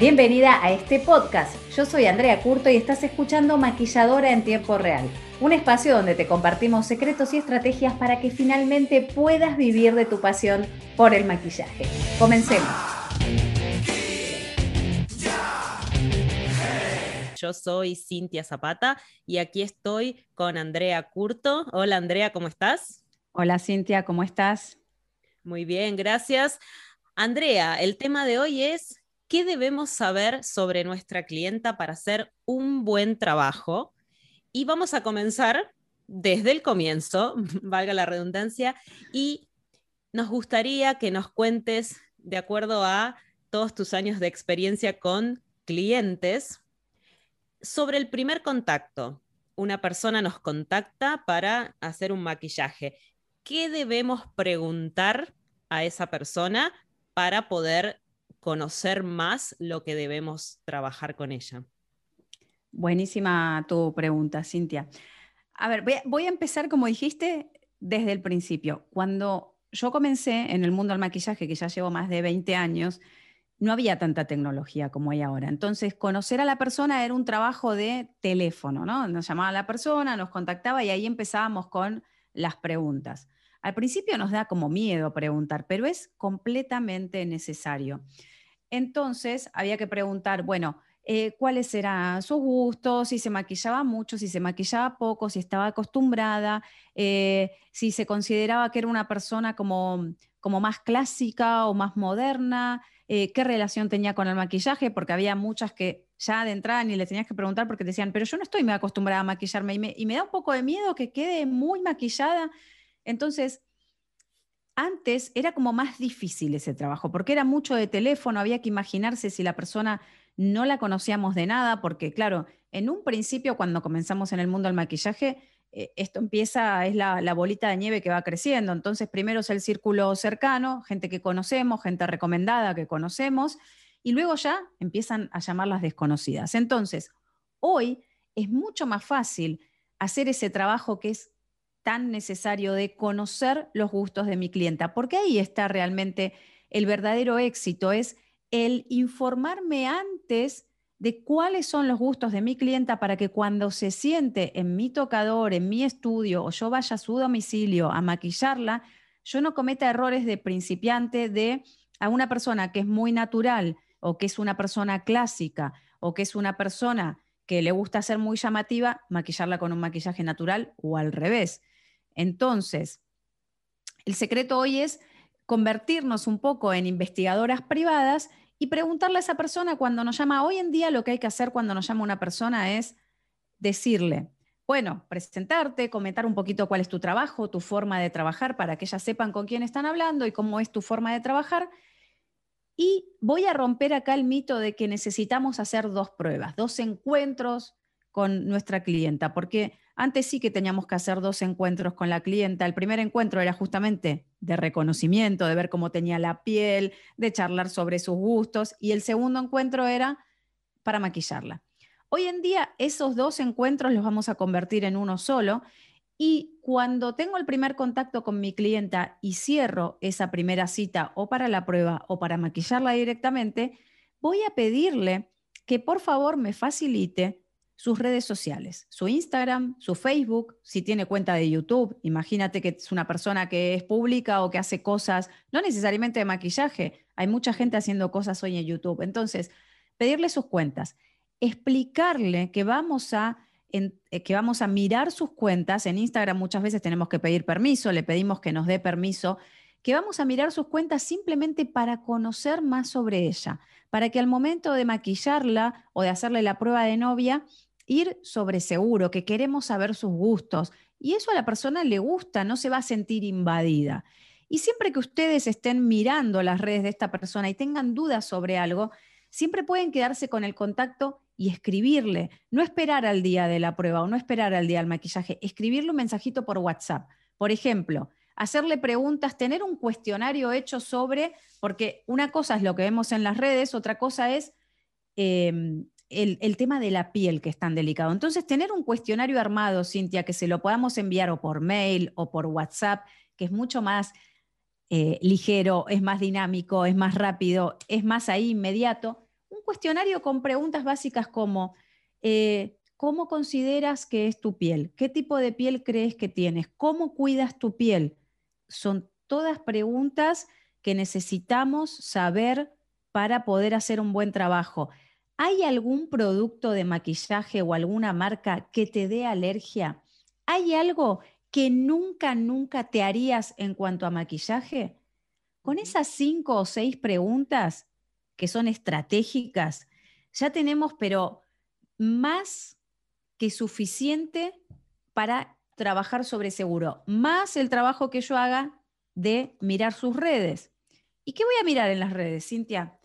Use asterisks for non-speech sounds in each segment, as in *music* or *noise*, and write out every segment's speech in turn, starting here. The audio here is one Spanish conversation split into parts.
Bienvenida a este podcast. Yo soy Andrea Curto y estás escuchando Maquilladora en Tiempo Real, un espacio donde te compartimos secretos y estrategias para que finalmente puedas vivir de tu pasión por el maquillaje. Comencemos. Yo soy Cintia Zapata y aquí estoy con Andrea Curto. Hola Andrea, ¿cómo estás? Hola Cintia, ¿cómo estás? Muy bien, gracias. Andrea, el tema de hoy es ¿qué debemos saber sobre nuestra clienta para hacer un buen trabajo? Y vamos a comenzar desde el comienzo, *laughs* valga la redundancia, y nos gustaría que nos cuentes, de acuerdo a todos tus años de experiencia con clientes, sobre el primer contacto. Una persona nos contacta para hacer un maquillaje. ¿Qué debemos preguntar a esa persona para poder conocer más lo que debemos trabajar con ella. Buenísima tu pregunta, Cintia. A ver, voy a, empezar, como dijiste, desde el principio. Cuando yo comencé en el mundo del maquillaje, que ya llevo más de 20 años, no había tanta tecnología como hay ahora. Entonces, conocer a la persona era un trabajo de teléfono, ¿no? Nos llamaba la persona, nos contactaba y ahí empezábamos con las preguntas. Al principio nos da como miedo preguntar, pero es completamente necesario. Entonces había que preguntar, bueno, eh, cuáles eran sus gustos, si se maquillaba mucho, si se maquillaba poco, si estaba acostumbrada, eh, si se consideraba que era una persona como, como más clásica o más moderna, eh, qué relación tenía con el maquillaje, porque había muchas que ya de entrada ni le tenías que preguntar porque decían, pero yo no estoy muy acostumbrada a maquillarme y me, y me da un poco de miedo que quede muy maquillada. Entonces, antes era como más difícil ese trabajo, porque era mucho de teléfono, había que imaginarse si la persona no la conocíamos de nada, porque claro, en un principio cuando comenzamos en el mundo del maquillaje, eh, esto empieza, es la, la, bolita de nieve que va creciendo, entonces primero es el círculo cercano, gente que conocemos, gente recomendada que conocemos, y luego ya empiezan a llamar las desconocidas. Entonces, hoy es mucho más fácil hacer ese trabajo que es tan necesario de conocer los gustos de mi clienta, porque ahí está realmente el verdadero éxito, es el informarme antes de cuáles son los gustos de mi clienta para que cuando se siente en mi tocador, en mi estudio o yo vaya a su domicilio a maquillarla, yo no cometa errores de principiante de a una persona que es muy natural o que es una persona clásica o que es una persona que le gusta ser muy llamativa, maquillarla con un maquillaje natural o al revés. Entonces, el secreto hoy es convertirnos un poco en investigadoras privadas y preguntarle a esa persona cuando nos llama. Hoy en día lo que hay que hacer cuando nos llama una persona es decirle, bueno, presentarte, comentar un poquito cuál es tu trabajo, tu forma de trabajar, para que ellas sepan con quién están hablando y cómo es tu forma de trabajar. Y voy a romper acá el mito de que necesitamos hacer dos pruebas, dos encuentros nuestra clienta, porque antes sí que teníamos que hacer dos encuentros con la clienta. El primer encuentro era justamente de reconocimiento, de ver cómo tenía la piel, de charlar sobre sus gustos, y el segundo encuentro era para maquillarla. Hoy en día esos dos encuentros los vamos a convertir en uno solo y cuando tengo el primer contacto con mi clienta y cierro esa primera cita o para la prueba o para maquillarla directamente, voy a pedirle que por favor me facilite sus redes sociales, su Instagram, su Facebook, si tiene cuenta de YouTube. Imagínate que es una persona que es pública o que hace cosas, no necesariamente de maquillaje, hay mucha gente haciendo cosas hoy en YouTube. Entonces, pedirle sus cuentas, explicarle que vamos a eh, que vamos a mirar sus cuentas. En Instagram muchas veces tenemos que pedir permiso, le pedimos que nos dé permiso, que vamos a mirar sus cuentas simplemente para conocer más sobre ella, para que al momento de maquillarla o de hacerle la prueba de novia, ir sobre seguro, que queremos saber sus gustos. Y eso a la persona le gusta, no se va a sentir invadida. Y siempre que ustedes estén mirando las redes de esta persona y tengan dudas sobre algo, siempre pueden quedarse con el contacto y escribirle, no esperar al día de la prueba o no esperar al día del maquillaje, escribirle un mensajito por WhatsApp. Por ejemplo, hacerle preguntas, tener un cuestionario hecho sobre, porque una cosa es lo que vemos en las redes, otra cosa es em, el, tema de la piel que es tan delicado. Entonces, tener un cuestionario armado, Cintia, que se lo podamos enviar o por mail o por WhatsApp, que es mucho más eh, ligero, es más dinámico, es más rápido, es más ahí inmediato. Un cuestionario con preguntas básicas como, eh, ¿cómo consideras que es tu piel? ¿Qué tipo de piel crees que tienes? ¿Cómo cuidas tu piel? Son todas preguntas que necesitamos saber para poder hacer un buen trabajo. ¿Hay algún producto de maquillaje o alguna marca que te dé alergia? ¿Hay algo que nunca, nunca te harías en cuanto a maquillaje? Con esas cinco o seis preguntas que son estratégicas, ya tenemos, pero más que suficiente para trabajar sobre seguro, más el trabajo que yo haga de mirar sus redes. ¿Y qué voy a mirar en las redes, Cintia?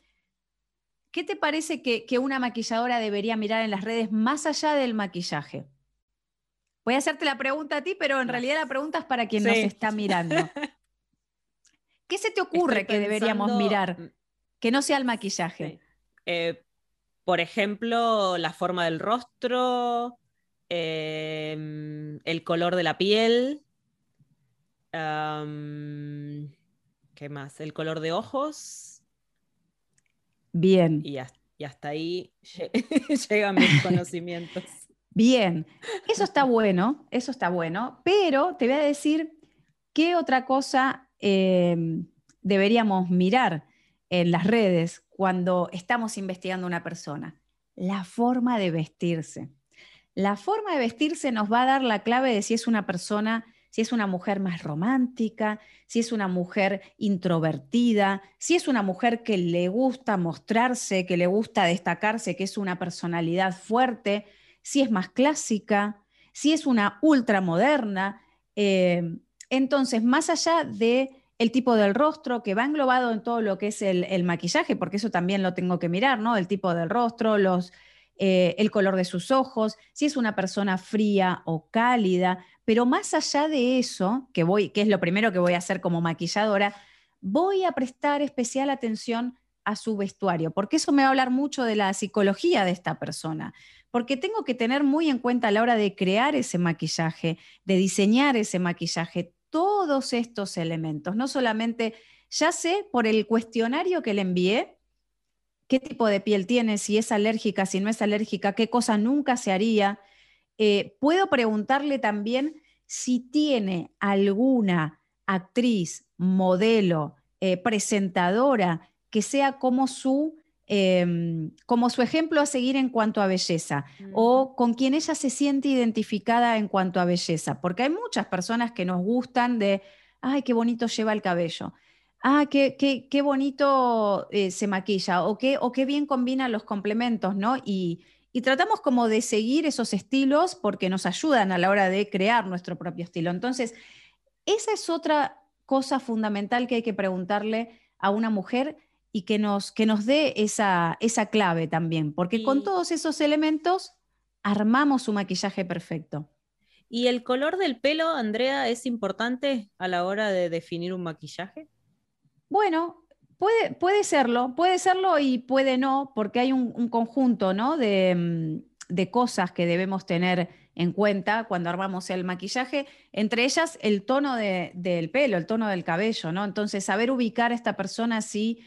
¿Qué te parece que, una maquilladora debería mirar en las redes más allá del maquillaje? Voy a hacerte la pregunta a ti, pero en realidad la pregunta es para quien nos está mirando. *laughs* ¿Qué se te ocurre que deberíamos mirar que no sea el maquillaje? Eh, por ejemplo, la forma del rostro, em, el color de la piel, ¿qué más? El color de ojos Bien. Y, hasta ahí *laughs* llegan mis conocimientos. *laughs* Bien, eso está bueno, eso está bueno, pero te voy a decir qué otra cosa em, deberíamos mirar en las redes cuando estamos investigando una persona. La forma de vestirse. La forma de vestirse nos va a dar la clave de si es una persona si es una mujer más romántica, si es una mujer introvertida, si es una mujer que le gusta mostrarse, que le gusta destacarse, que es una personalidad fuerte, si es más clásica, si es una ultramoderna. Eh, entonces, más allá de el tipo del rostro, que va englobado en todo lo que es el, maquillaje, porque eso también lo tengo que mirar, ¿no? El tipo del rostro, eh, el color de sus ojos, si es una persona fría o cálida, pero más allá de eso, que, voy, que es lo primero que voy a hacer como maquilladora, voy a prestar especial atención a su vestuario, porque eso me va a hablar mucho de la psicología de esta persona, porque tengo que tener muy en cuenta a la hora de crear ese maquillaje, de diseñar ese maquillaje, todos estos elementos, no solamente, ya sé por el cuestionario que le envié, qué tipo de piel tiene, si es alérgica, si no es alérgica, qué cosa nunca se haría, eh, puedo preguntarle también si tiene alguna actriz, modelo, eh, presentadora que sea como su, em, como su ejemplo a seguir en cuanto a belleza o con quien ella se siente identificada en cuanto a belleza, porque hay muchas personas que nos gustan de, ay, qué bonito lleva el cabello. Ah, qué, qué, bonito eh, se maquilla o qué, o qué bien combina los complementos, ¿no? Y, y tratamos como de seguir esos estilos porque nos ayudan a la hora de crear nuestro propio estilo. Entonces, esa es otra cosa fundamental que hay que preguntarle a una mujer y que nos, que nos dé esa, esa clave también, porque con todos esos elementos armamos un maquillaje perfecto. ¿Y el color del pelo, Andrea, es importante a la hora de definir un maquillaje? Bueno, Puede, serlo, puede serlo y puede no, porque hay un, conjunto ¿no? Mm, de, cosas que debemos tener en cuenta cuando armamos el maquillaje, entre ellas el tono del pelo, el tono del cabello, ¿no? Entonces, saber ubicar a esta persona si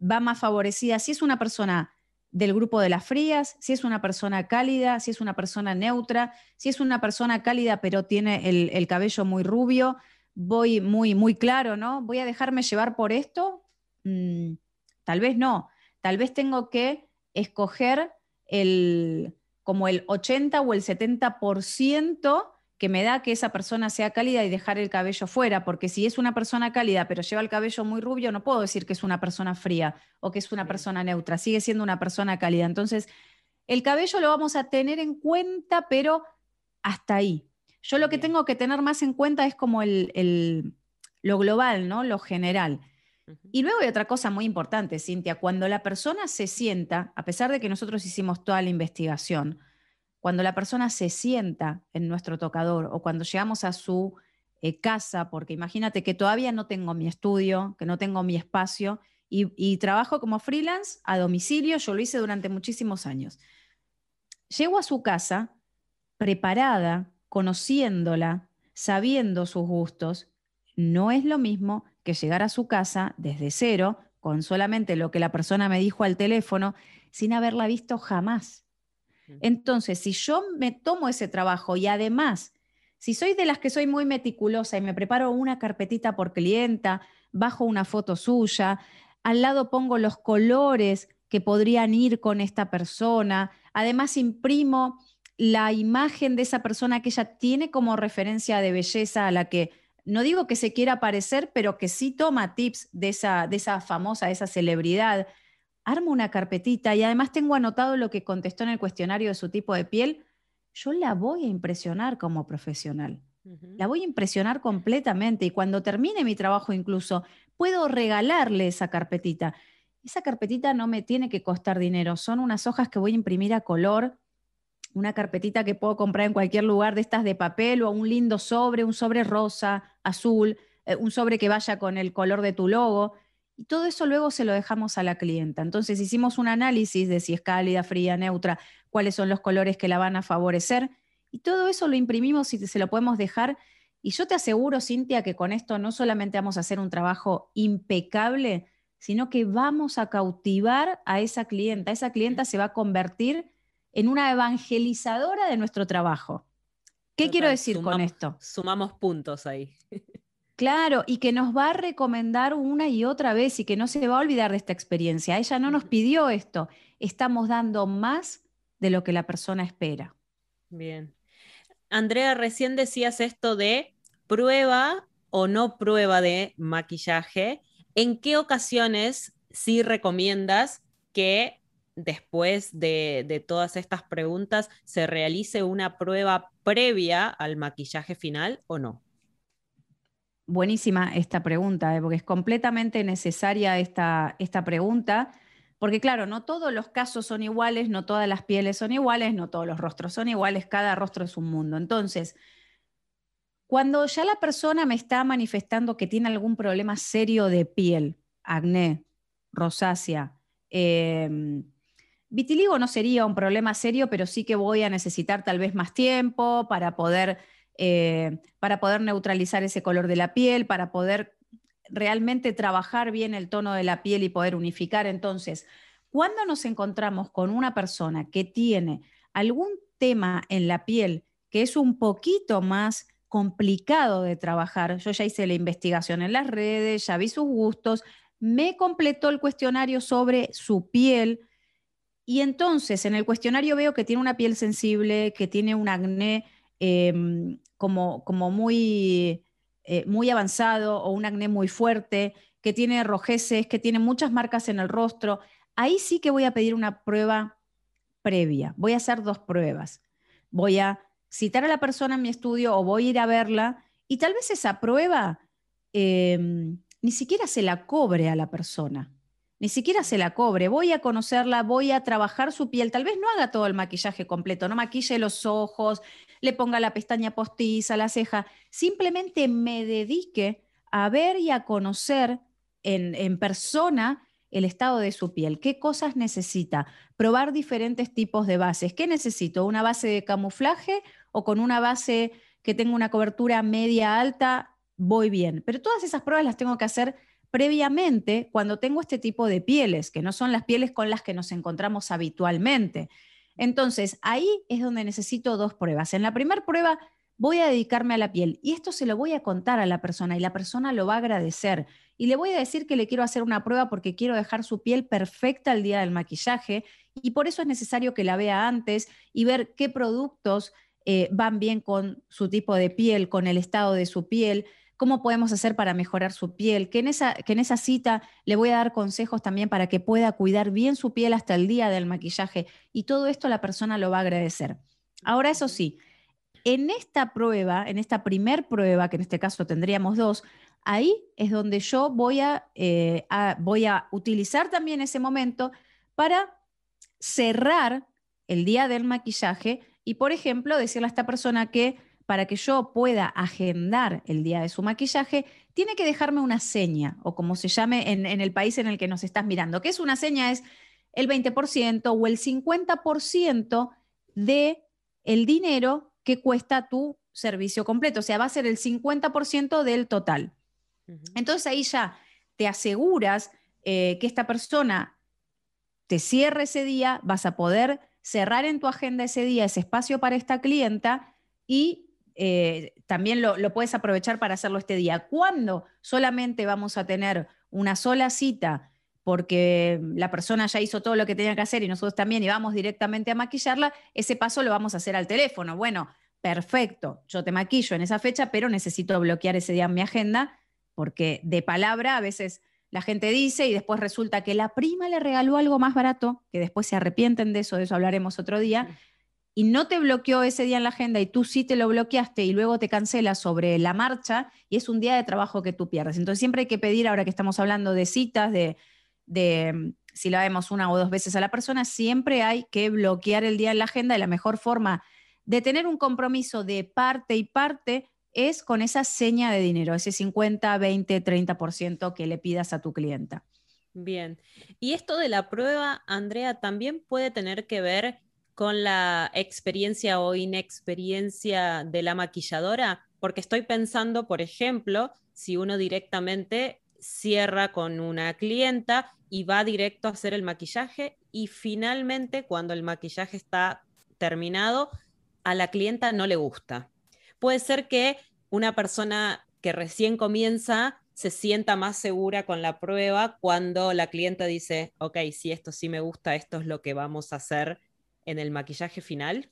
va más favorecida, si es una persona del grupo de las frías, si es una persona cálida, si es una persona neutra, si es una persona cálida pero tiene el, cabello muy rubio, voy muy, muy claro, ¿no? Voy a dejarme llevar por esto Mm, tal vez no, tal vez tengo que escoger el, como el 80 o el 70% que me da que esa persona sea cálida y dejar el cabello fuera, porque si es una persona cálida pero lleva el cabello muy rubio, no puedo decir que es una persona fría o que es una persona neutra, sigue siendo una persona cálida. Entonces, el cabello lo vamos a tener en cuenta, pero hasta ahí. Yo lo que tengo que tener más en cuenta es como el, lo global, ¿no? Lo general. Y luego hay otra cosa muy importante, Cintia, cuando la persona se sienta, a pesar de que nosotros hicimos toda la investigación, cuando la persona se sienta en nuestro tocador o cuando llegamos a su eh, casa, porque imagínate que todavía no tengo mi estudio, que no tengo mi espacio y, trabajo como freelance a domicilio, yo lo hice durante muchísimos años. Llego a su casa preparada, conociéndola, sabiendo sus gustos, no es lo mismo que llegar a su casa desde cero, con solamente lo que la persona me dijo al teléfono, sin haberla visto jamás. Entonces, si yo me tomo ese trabajo y además, si soy de las que soy muy meticulosa y me preparo una carpetita por clienta, bajo una foto suya, al lado pongo los colores que podrían ir con esta persona, además imprimo la imagen de esa persona que ella tiene como referencia de belleza a la que no digo que se quiera parecer, pero que sí toma tips de esa, de esa famosa, de esa celebridad. Armo una carpetita y además tengo anotado lo que contestó en el cuestionario de su tipo de piel. Yo la voy a impresionar como profesional. La voy a impresionar completamente y cuando termine mi trabajo incluso puedo regalarle esa carpetita. Esa carpetita no me tiene que costar dinero, son unas hojas que voy a imprimir a color una carpetita que puedo comprar en cualquier lugar de estas de papel o un lindo sobre, un sobre rosa, azul, eh, un sobre que vaya con el color de tu logo. Y todo eso luego se lo dejamos a la clienta. Entonces hicimos un análisis de si es cálida, fría, neutra, cuáles son los colores que la van a favorecer. Y todo eso lo imprimimos y se lo podemos dejar. Y yo te aseguro, Cintia, que con esto no solamente vamos a hacer un trabajo impecable, sino que vamos a cautivar a esa clienta. Esa clienta se va a convertir en una evangelizadora de nuestro trabajo. ¿Qué quiero decir con esto? Sumamos puntos ahí. *laughs* Claro, y que nos va a recomendar una y otra vez y que no se va a olvidar de esta experiencia. Ella no nos pidió esto, estamos dando más de lo que la persona espera. Bien. Andrea, recién decías esto de prueba o no prueba de maquillaje. ¿En qué ocasiones sí recomiendas que después de, todas estas preguntas se realice una prueba previa al maquillaje final o no? Buenísima esta pregunta, ¿eh? porque es completamente necesaria esta, esta pregunta, porque claro, no todos los casos son iguales, no todas las pieles son iguales, no todos los rostros son iguales, cada rostro es un mundo. Entonces, cuando ya la persona me está manifestando que tiene algún problema serio de piel, acné, rosácea, eh, Vitiligo no sería un problema serio, pero sí que voy a necesitar tal vez más tiempo para poder, eh, para poder neutralizar ese color de la piel, para poder realmente trabajar bien el tono de la piel y poder unificar. Entonces, cuando nos encontramos con una persona que tiene algún tema en la piel que es un poquito más complicado de trabajar, yo ya hice la investigación en las redes, ya vi sus gustos, me completó el cuestionario sobre su piel, y entonces en el cuestionario veo que tiene una piel sensible, que tiene un acné em, como, como muy, eh, muy avanzado o un acné muy fuerte, que tiene rojeces, que tiene muchas marcas en el rostro. Ahí sí que voy a pedir una prueba previa. Voy a hacer dos pruebas. Voy a citar a la persona en mi estudio o voy a ir a verla y tal vez esa prueba em, ni siquiera se la cobre a la persona ni siquiera se la cobre, voy a conocerla, voy a trabajar su piel, tal vez no haga todo el maquillaje completo, no maquille los ojos, le ponga la pestaña postiza, la ceja, simplemente me dedique a ver y a conocer en, en persona el estado de su piel, qué cosas necesita, probar diferentes tipos de bases, qué necesito, una base de camuflaje o con una base que tenga una cobertura media alta, voy bien, pero todas esas pruebas las tengo que hacer previamente cuando tengo este tipo de pieles, que no son las pieles con las que nos encontramos habitualmente. Entonces, ahí es donde necesito dos pruebas. En la primera prueba voy a dedicarme a la piel y esto se lo voy a contar a la persona y la persona lo va a agradecer. Y le voy a decir que le quiero hacer una prueba porque quiero dejar su piel perfecta el día del maquillaje y por eso es necesario que la vea antes y ver qué productos eh, van bien con su tipo de piel, con el estado de su piel cómo podemos hacer para mejorar su piel, que en, esa, que en esa cita le voy a dar consejos también para que pueda cuidar bien su piel hasta el día del maquillaje y todo esto la persona lo va a agradecer. Ahora, eso sí, en esta prueba, en esta primer prueba, que en este caso tendríamos dos, ahí es donde yo voy a, eh, voy a utilizar también ese momento para cerrar el día del maquillaje y, por ejemplo, decirle a esta persona que para que yo pueda agendar el día de su maquillaje, tiene que dejarme una seña, o como se llame en, el país en el que nos estás mirando. ¿Qué es una seña? Es el 20% o el 50% de el dinero que cuesta tu servicio completo. O sea, va a ser el 50% del total. Entonces ahí ya te aseguras eh, que esta persona te cierre ese día, vas a poder cerrar en tu agenda ese día, ese espacio para esta clienta y eh, también lo, puedes aprovechar para hacerlo este día. ¿Cuándo solamente vamos a tener una sola cita porque la persona ya hizo todo lo que tenía que hacer y nosotros también y vamos directamente a maquillarla, ese paso lo vamos a hacer al teléfono. Bueno, perfecto, yo te maquillo en esa fecha, pero necesito bloquear ese día en mi agenda porque de palabra a veces la gente dice y después resulta que la prima le regaló algo más barato, que después se arrepienten de eso, de eso hablaremos otro día, y no te bloqueó ese día en la agenda y tú sí te lo bloqueaste y luego te cancelas sobre la marcha y es un día de trabajo que tú pierdes. Entonces siempre hay que pedir, ahora que estamos hablando de citas, de, de si la vemos una o dos veces a la persona, siempre hay que bloquear el día en la agenda y la mejor forma de tener un compromiso de parte y parte es con esa seña de dinero, ese 50, 20, 30% que le pidas a tu clienta. Bien. Y esto de la prueba, Andrea, también puede tener que ver con la experiencia o inexperiencia de la maquilladora, porque estoy pensando, por ejemplo, si uno directamente cierra con una clienta y va directo a hacer el maquillaje y finalmente cuando el maquillaje está terminado, a la clienta no le gusta. Puede ser que una persona que recién comienza se sienta más segura con la prueba cuando la clienta dice, ok, si esto sí me gusta, esto es lo que vamos a hacer en el maquillaje final.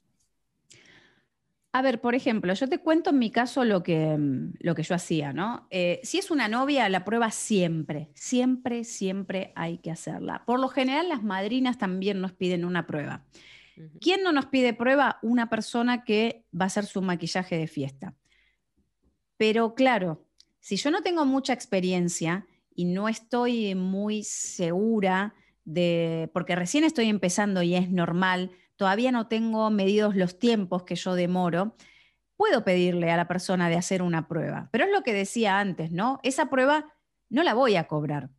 A ver, por ejemplo, yo te cuento en mi caso lo que, mm, lo que yo hacía, ¿no? Eh, si es una novia, la prueba siempre, siempre, siempre hay que hacerla. Por lo general, las madrinas también nos piden una prueba. ¿Quién no nos pide prueba? Una persona que va a hacer su maquillaje de fiesta. Pero claro, si yo no tengo mucha experiencia y no estoy muy segura de, porque recién estoy empezando y es normal, todavía no tengo medidos los tiempos que yo demoro, puedo pedirle a la persona de hacer una prueba. Pero es lo que decía antes, ¿no? Esa prueba no la voy a cobrar.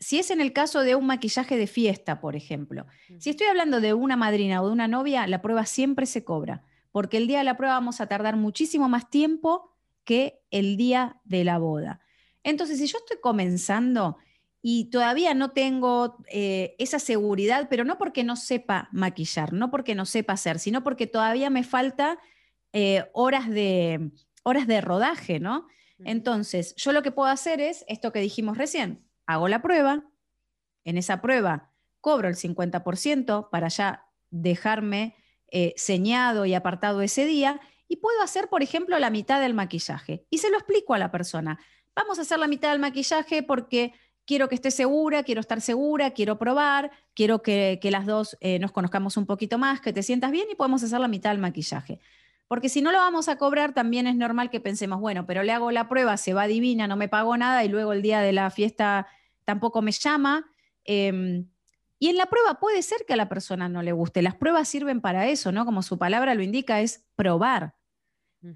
Si es en el caso de un maquillaje de fiesta, por ejemplo, si estoy hablando de una madrina o de una novia, la prueba siempre se cobra, porque el día de la prueba vamos a tardar muchísimo más tiempo que el día de la boda. Entonces, si yo estoy comenzando y todavía no tengo eh, esa seguridad, pero no porque no sepa maquillar, no porque no sepa hacer, sino porque todavía me falta eh, horas, de, horas de rodaje, ¿no? Entonces, yo lo que puedo hacer es esto que dijimos recién, hago la prueba, en esa prueba cobro el 50% para ya dejarme eh, señado y apartado ese día y puedo hacer, por ejemplo, la mitad del maquillaje. Y se lo explico a la persona. Vamos a hacer la mitad del maquillaje porque quiero que esté segura, quiero estar segura, quiero probar, quiero que, las dos eh, nos conozcamos un poquito más, que te sientas bien y podemos hacer la mitad del maquillaje. Porque si no lo vamos a cobrar, también es normal que pensemos, bueno, pero le hago la prueba, se va divina, no me pagó nada y luego el día de la fiesta tampoco me llama. Em, y en la prueba puede ser que a la persona no le guste. Las pruebas sirven para eso, ¿no? Como su palabra lo indica, es probar.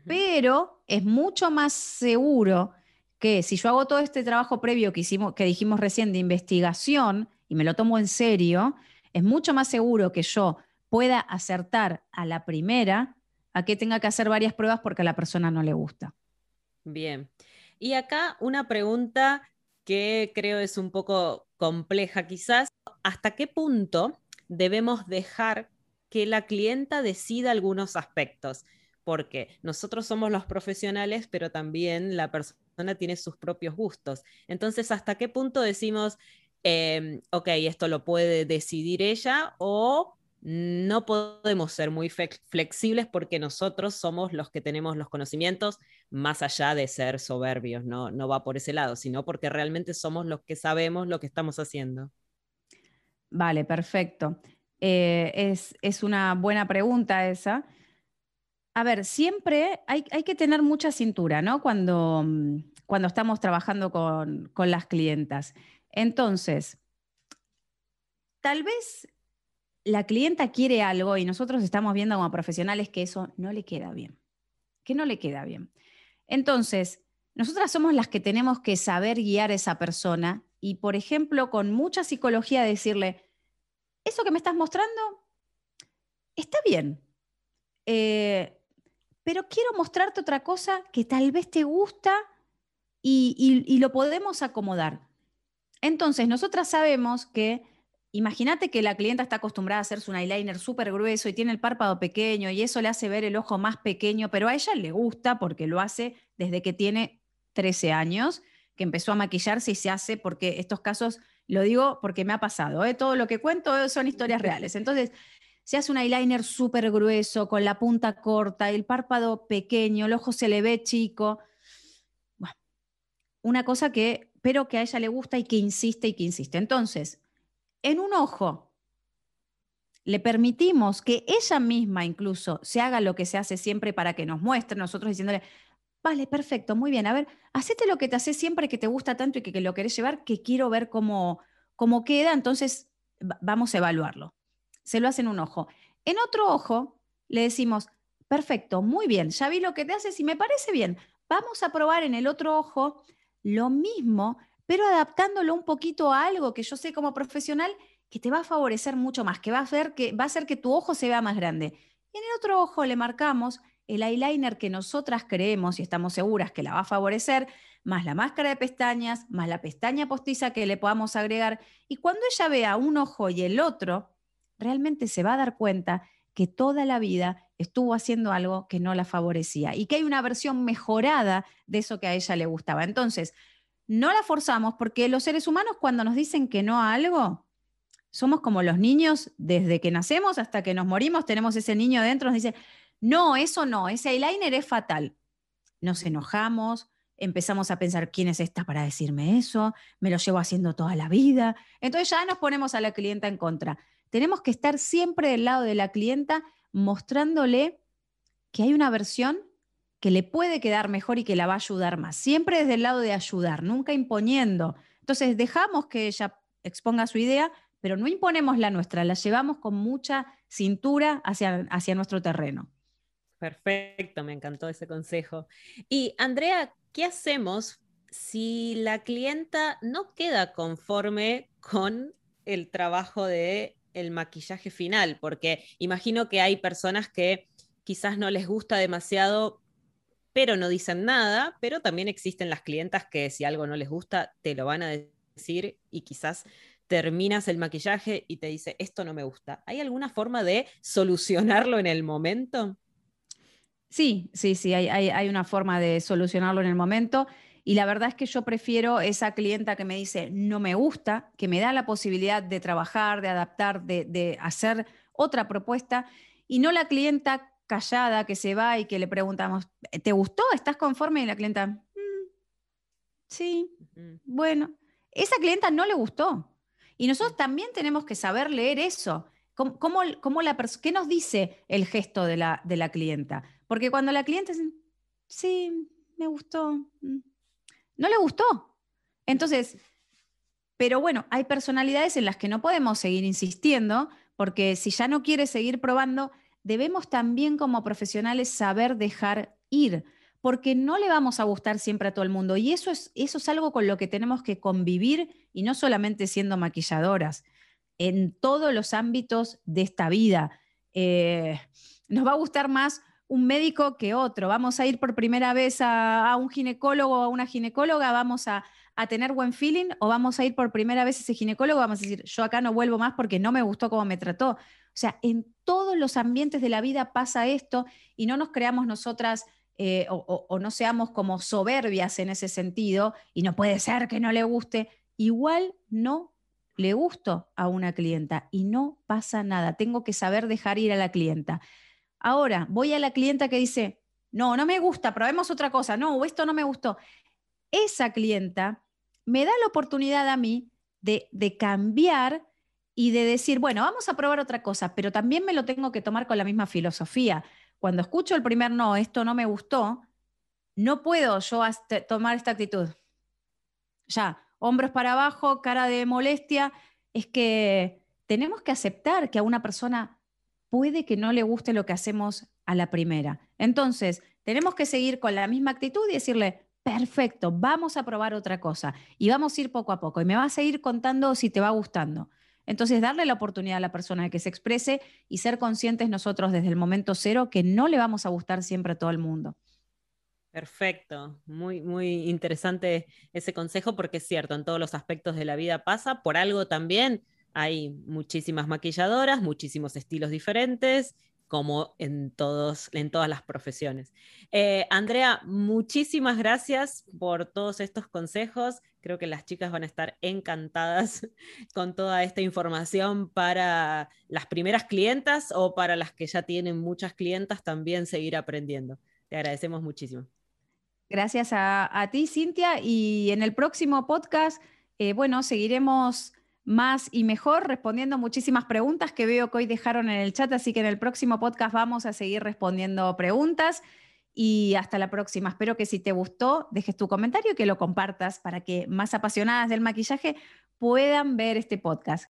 Pero es mucho más seguro que si yo hago todo este trabajo previo que, hicimos, que dijimos recién de investigación y me lo tomo en serio, es mucho más seguro que yo pueda acertar a la primera a que tenga que hacer varias pruebas porque a la persona no le gusta. Bien. Y acá una pregunta que creo es un poco compleja quizás. ¿Hasta qué punto debemos dejar que la clienta decida algunos aspectos? Porque nosotros somos los profesionales, pero también la persona tiene sus propios gustos. Entonces, ¿hasta qué punto decimos, em, ok, esto lo puede decidir ella o no podemos ser muy flexibles porque nosotros somos los que tenemos los conocimientos más allá de ser soberbios, no, no va por ese lado, sino porque realmente somos los que sabemos lo que estamos haciendo. Vale, perfecto. Eh, es, es, una buena pregunta esa. A ver, siempre hay, que tener mucha cintura, ¿no? Cuando, mm, cuando estamos trabajando con, las clientas. Entonces, tal vez la clienta quiere algo y nosotros estamos viendo como profesionales que eso no le queda bien, que no le queda bien. Entonces, nosotras somos las que tenemos que saber guiar a esa persona y, por ejemplo, con mucha psicología decirle, eso que me estás mostrando está bien, eh, pero quiero mostrarte otra cosa que tal vez te gusta y, lo podemos acomodar. Entonces, nosotras sabemos que, imagínate que la clienta está acostumbrada a hacerse un eyeliner súper grueso y tiene el párpado pequeño y eso le hace ver el ojo más pequeño, pero a ella le gusta porque lo hace desde que tiene 13 años, que empezó a maquillarse y se hace, porque estos casos, lo digo porque me ha pasado, ¿eh? todo lo que cuento son historias *laughs* reales. Entonces, se hace un eyeliner súper grueso, con la punta corta, el párpado pequeño, el ojo se le ve chico. Bueno, una cosa que pero que a ella le gusta y que insiste y que insiste. Entonces, en un ojo, le permitimos que ella misma incluso se haga lo que se hace siempre para que nos muestre, nosotros diciéndole, vale, perfecto, muy bien, a ver, hacete lo que te hace siempre que te gusta tanto y que, lo querés llevar, que quiero ver cómo, cómo queda, entonces vamos a evaluarlo. Se lo hace en un ojo. En otro ojo le decimos, perfecto, muy bien, ya vi lo que te haces y me parece bien, vamos a probar en el otro ojo lo mismo, pero adaptándolo un poquito a algo que yo sé como profesional que te va a favorecer mucho más, que va a hacer que, va a hacer que tu ojo se vea más grande. Y en el otro ojo le marcamos el eyeliner que nosotras creemos y estamos seguras que la va a favorecer, más la máscara de pestañas, más la pestaña postiza que le podamos agregar. Y cuando ella vea un ojo y el otro, realmente se va a dar cuenta que toda la vida estuvo haciendo algo que no la favorecía y que hay una versión mejorada de eso que a ella le gustaba. Entonces, no la forzamos porque los seres humanos cuando nos dicen que no a algo, somos como los niños, desde que nacemos hasta que nos morimos, tenemos ese niño dentro, nos dice, no, eso no, ese eyeliner es fatal. Nos enojamos, empezamos a pensar, ¿quién es esta para decirme eso? Me lo llevo haciendo toda la vida. Entonces ya nos ponemos a la clienta en contra. Tenemos que estar siempre del lado de la clienta mostrándole que hay una versión que le puede quedar mejor y que la va a ayudar más. Siempre desde el lado de ayudar, nunca imponiendo. Entonces dejamos que ella exponga su idea, pero no imponemos la nuestra, la llevamos con mucha cintura hacia, hacia nuestro terreno. Perfecto, me encantó ese consejo. Y Andrea, ¿qué hacemos si la clienta no queda conforme con el trabajo de el maquillaje final, porque imagino que hay personas que quizás no les gusta demasiado, pero no dicen nada, pero también existen las clientas que si algo no les gusta, te lo van a decir y quizás terminas el maquillaje y te dice, esto no me gusta. ¿Hay alguna forma de solucionarlo en el momento? Sí, sí, sí, hay, hay una forma de solucionarlo en el momento. Y la verdad es que yo prefiero esa clienta que me dice, no me gusta, que me da la posibilidad de trabajar, de adaptar, de, hacer otra propuesta, y no la clienta callada que se va y que le preguntamos, ¿te gustó? ¿Estás conforme? Y la clienta, mm, sí, bueno, esa clienta no le gustó. Y nosotros también tenemos que saber leer eso. ¿Cómo, la ¿Qué nos dice el gesto de la, de la clienta? Porque cuando la clienta dice, sí, me gustó, mm, no le gustó. Entonces, pero bueno, hay personalidades en las que no podemos seguir insistiendo, porque si ya no quiere seguir probando, debemos también como profesionales saber dejar ir, porque no le vamos a gustar siempre a todo el mundo. Y eso es, eso es algo con lo que tenemos que convivir y no solamente siendo maquilladoras, en todos los ámbitos de esta vida. Eh, nos va a gustar más un médico que otro. Vamos a ir por primera vez a, un ginecólogo o a una ginecóloga, vamos a, tener buen feeling o vamos a ir por primera vez a ese ginecólogo, vamos a decir, yo acá no vuelvo más porque no me gustó cómo me trató. O sea, en todos los ambientes de la vida pasa esto y no nos creamos nosotras eh, o, o no seamos como soberbias en ese sentido y no puede ser que no le guste. Igual no le gusto a una clienta y no pasa nada. Tengo que saber dejar ir a la clienta. Ahora, voy a la clienta que dice, no, no me gusta, probemos otra cosa, no, esto no me gustó. Esa clienta me da la oportunidad a mí de, de cambiar y de decir, bueno, vamos a probar otra cosa, pero también me lo tengo que tomar con la misma filosofía. Cuando escucho el primer no, esto no me gustó, no puedo yo tomar esta actitud. Ya, hombros para abajo, cara de molestia, es que tenemos que aceptar que a una persona puede que no le guste lo que hacemos a la primera. Entonces, tenemos que seguir con la misma actitud y decirle, perfecto, vamos a probar otra cosa y vamos a ir poco a poco y me vas a ir contando si te va gustando. Entonces, darle la oportunidad a la persona de que se exprese y ser conscientes nosotros desde el momento cero que no le vamos a gustar siempre a todo el mundo. Perfecto, muy, muy interesante ese consejo porque es cierto, en todos los aspectos de la vida pasa, por algo también hay muchísimas maquilladoras, muchísimos estilos diferentes como en, todos, en todas las profesiones. Eh, Andrea, muchísimas gracias por todos estos consejos. Creo que las chicas van a estar encantadas *laughs* con toda esta información para las primeras clientas o para las que ya tienen muchas clientas también seguir aprendiendo. Te agradecemos muchísimo. Gracias a, ti, Cintia. Y en el próximo podcast, eh, bueno, seguiremos más y mejor, respondiendo muchísimas preguntas que veo que hoy dejaron en el chat, así que en el próximo podcast vamos a seguir respondiendo preguntas y hasta la próxima. Espero que si te gustó, dejes tu comentario y que lo compartas para que más apasionadas del maquillaje puedan ver este podcast.